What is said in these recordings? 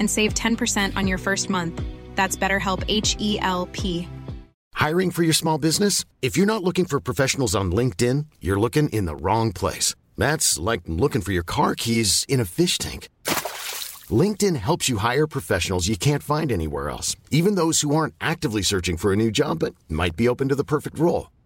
and save 10% on your first month. That's BetterHelp H E L P. Hiring for your small business? If you're not looking for professionals on LinkedIn, you're looking in the wrong place. That's like looking for your car keys in a fish tank. LinkedIn helps you hire professionals you can't find anywhere else, even those who aren't actively searching for a new job but might be open to the perfect role.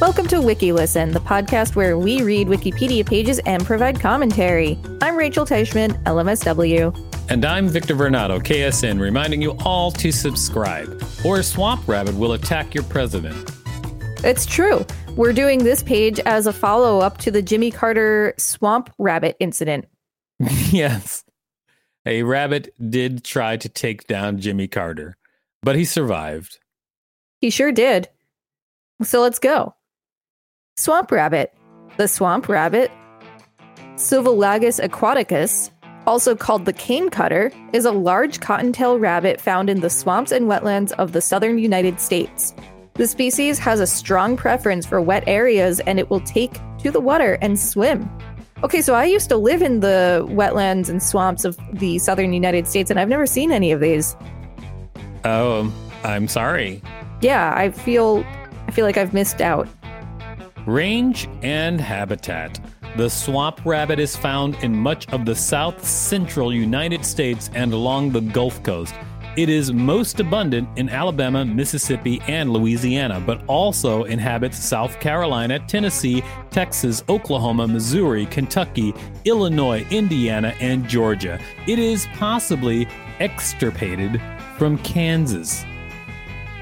Welcome to WikiListen, the podcast where we read Wikipedia pages and provide commentary. I'm Rachel Teichman, LMSW. And I'm Victor Varnado, KSN, reminding you all to subscribe, or Swamp Rabbit will attack your president. It's true. We're doing this page as a follow up to the Jimmy Carter Swamp Rabbit incident. yes. A rabbit did try to take down Jimmy Carter, but he survived. He sure did. So let's go. Swamp rabbit. The swamp rabbit, Sylvilagus aquaticus, also called the cane cutter, is a large cottontail rabbit found in the swamps and wetlands of the southern United States. The species has a strong preference for wet areas and it will take to the water and swim. Okay, so I used to live in the wetlands and swamps of the southern United States and I've never seen any of these. Oh, I'm sorry. Yeah, I feel I feel like I've missed out. Range and habitat. The swamp rabbit is found in much of the south central United States and along the Gulf Coast. It is most abundant in Alabama, Mississippi, and Louisiana, but also inhabits South Carolina, Tennessee, Texas, Oklahoma, Missouri, Kentucky, Illinois, Indiana, and Georgia. It is possibly extirpated from Kansas.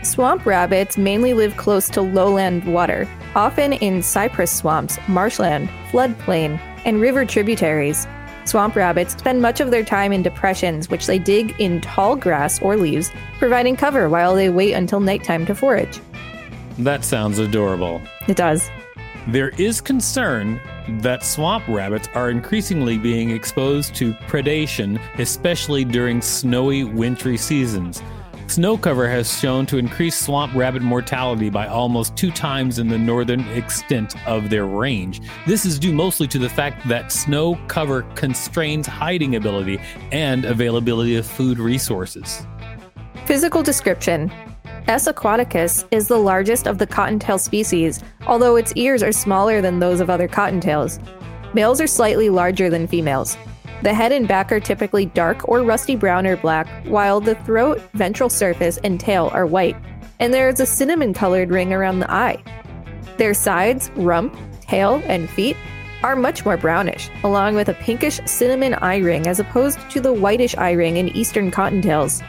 Swamp rabbits mainly live close to lowland water, often in cypress swamps, marshland, floodplain, and river tributaries. Swamp rabbits spend much of their time in depressions, which they dig in tall grass or leaves, providing cover while they wait until nighttime to forage. That sounds adorable. It does. There is concern that swamp rabbits are increasingly being exposed to predation, especially during snowy, wintry seasons. Snow cover has shown to increase swamp rabbit mortality by almost two times in the northern extent of their range. This is due mostly to the fact that snow cover constrains hiding ability and availability of food resources. Physical description S. aquaticus is the largest of the cottontail species, although its ears are smaller than those of other cottontails. Males are slightly larger than females. The head and back are typically dark or rusty brown or black, while the throat, ventral surface, and tail are white, and there is a cinnamon colored ring around the eye. Their sides, rump, tail, and feet are much more brownish, along with a pinkish cinnamon eye ring as opposed to the whitish eye ring in eastern cottontails.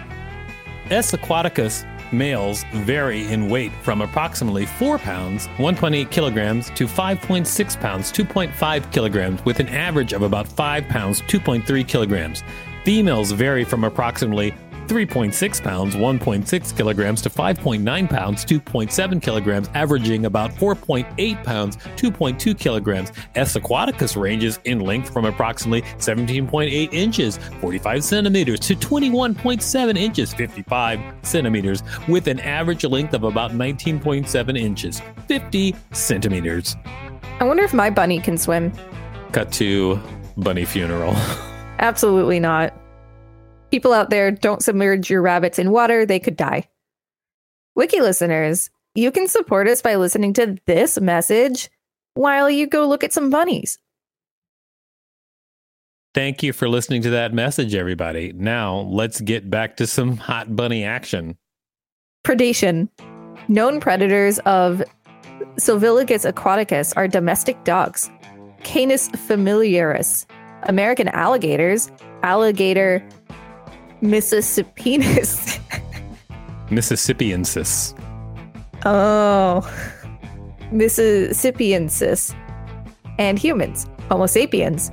S. aquaticus males vary in weight from approximately 4 pounds, 1.8 kilograms, to 5.6 pounds, 2.5 kilograms, with an average of about 5 pounds, 2.3 kilograms. Females vary from approximately 3.6 pounds, 1.6 kilograms to 5.9 pounds, 2.7 kilograms, averaging about 4.8 pounds, 2.2 kilograms. S. aquaticus ranges in length from approximately 17.8 inches, 45 centimeters, to 21.7 inches, 55 centimeters, with an average length of about 19.7 inches, 50 centimeters. I wonder if my bunny can swim. Cut to bunny funeral. Absolutely not. People out there, don't submerge your rabbits in water, they could die. Wiki listeners, you can support us by listening to this message while you go look at some bunnies. Thank you for listening to that message, everybody. Now let's get back to some hot bunny action. Predation. Known predators of Sylvilagus aquaticus are domestic dogs, Canis familiaris, American alligators, alligator Mississippianus. Mississippiensis. oh. Mississippiensis. And humans, Homo sapiens.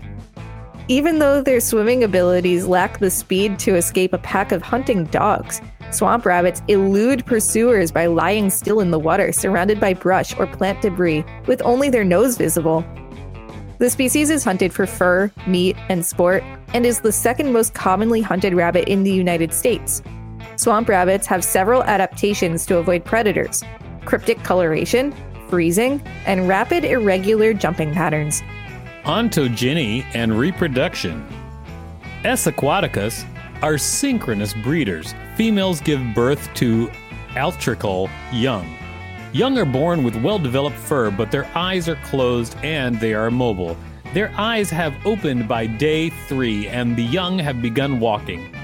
Even though their swimming abilities lack the speed to escape a pack of hunting dogs, swamp rabbits elude pursuers by lying still in the water, surrounded by brush or plant debris, with only their nose visible. The species is hunted for fur, meat, and sport, and is the second most commonly hunted rabbit in the United States. Swamp rabbits have several adaptations to avoid predators cryptic coloration, freezing, and rapid irregular jumping patterns. Ontogeny and reproduction. S. aquaticus are synchronous breeders. Females give birth to altricial young. Young are born with well developed fur, but their eyes are closed and they are mobile. Their eyes have opened by day three, and the young have begun walking.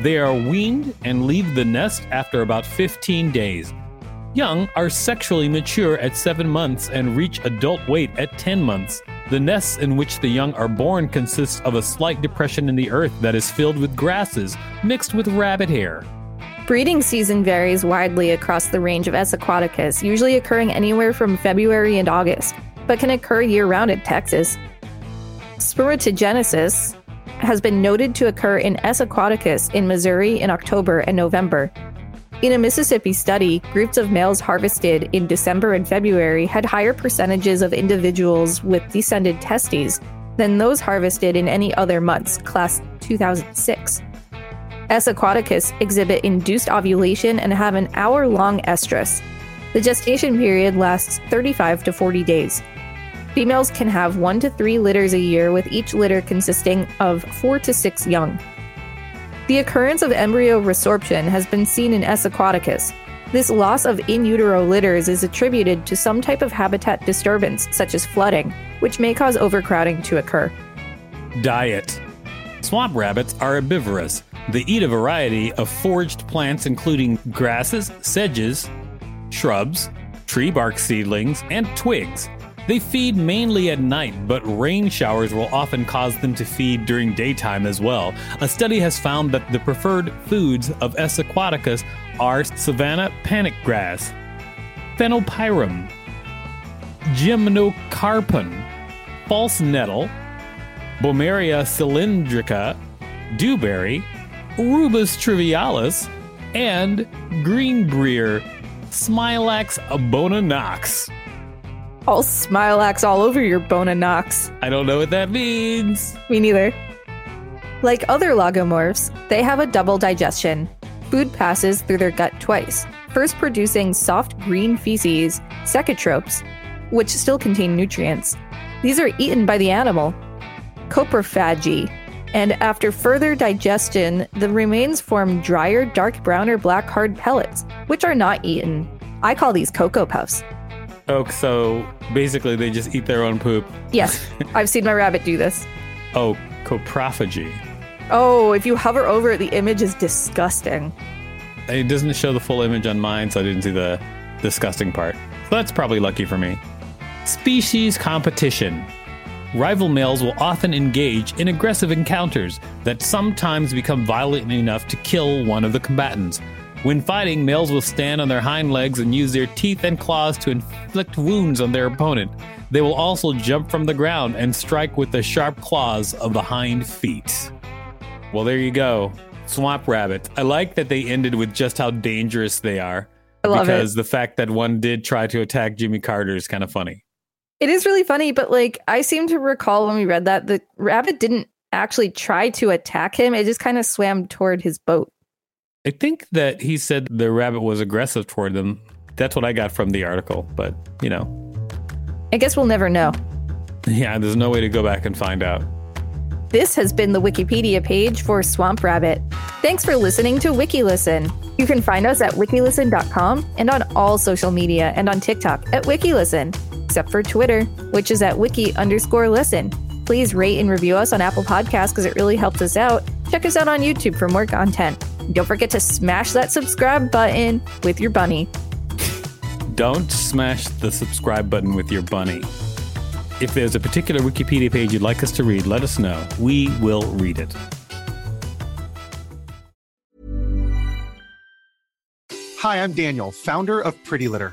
They are weaned and leave the nest after about 15 days. Young are sexually mature at 7 months and reach adult weight at 10 months. The nests in which the young are born consist of a slight depression in the earth that is filled with grasses mixed with rabbit hair. Breeding season varies widely across the range of S. aquaticus, usually occurring anywhere from February and August, but can occur year round in Texas. Spermatogenesis has been noted to occur in S. aquaticus in Missouri in October and November. In a Mississippi study, groups of males harvested in December and February had higher percentages of individuals with descended testes than those harvested in any other months, class 2006. S. aquaticus exhibit induced ovulation and have an hour long estrus. The gestation period lasts 35 to 40 days. Females can have one to three litters a year, with each litter consisting of four to six young. The occurrence of embryo resorption has been seen in S. aquaticus. This loss of in utero litters is attributed to some type of habitat disturbance, such as flooding, which may cause overcrowding to occur. Diet Swamp rabbits are herbivorous. They eat a variety of foraged plants, including grasses, sedges, shrubs, tree bark seedlings, and twigs. They feed mainly at night, but rain showers will often cause them to feed during daytime as well. A study has found that the preferred foods of S. aquaticus are savanna panic grass, phanopyrum, gymnocarpon, false nettle, Boehmeria cylindrica, dewberry, Rubus trivialis, and greenbrier, Smilax bonanox. I'll smilax all over your bona knox. I don't know what that means. Me neither. Like other lagomorphs, they have a double digestion. Food passes through their gut twice, first producing soft green feces, cecotropes, which still contain nutrients. These are eaten by the animal, coprophagy, and after further digestion, the remains form drier, dark brown or black hard pellets, which are not eaten. I call these cocoa puffs. Oh, so basically they just eat their own poop. Yes, I've seen my rabbit do this. Oh, coprophagy. Oh, if you hover over it, the image is disgusting. It doesn't show the full image on mine, so I didn't see the disgusting part. So that's probably lucky for me. Species competition. Rival males will often engage in aggressive encounters that sometimes become violent enough to kill one of the combatants. When fighting, males will stand on their hind legs and use their teeth and claws to inflict wounds on their opponent. They will also jump from the ground and strike with the sharp claws of the hind feet. Well, there you go. Swamp rabbits. I like that they ended with just how dangerous they are. I love it. because the fact that one did try to attack Jimmy Carter is kind of funny. It is really funny, but like I seem to recall when we read that the rabbit didn't actually try to attack him. It just kind of swam toward his boat. I think that he said the rabbit was aggressive toward them. That's what I got from the article, but you know, I guess we'll never know. yeah, there's no way to go back and find out. This has been the Wikipedia page for Swamp Rabbit. Thanks for listening to WikiListen. You can find us at wikilisten.com and on all social media and on TikTok at WikiListen, except for Twitter, which is at wiki underscore listen. Please rate and review us on Apple Podcasts because it really helps us out. Check us out on YouTube for more content. Don't forget to smash that subscribe button with your bunny. Don't smash the subscribe button with your bunny. If there's a particular Wikipedia page you'd like us to read, let us know. We will read it. Hi, I'm Daniel, founder of Pretty Litter.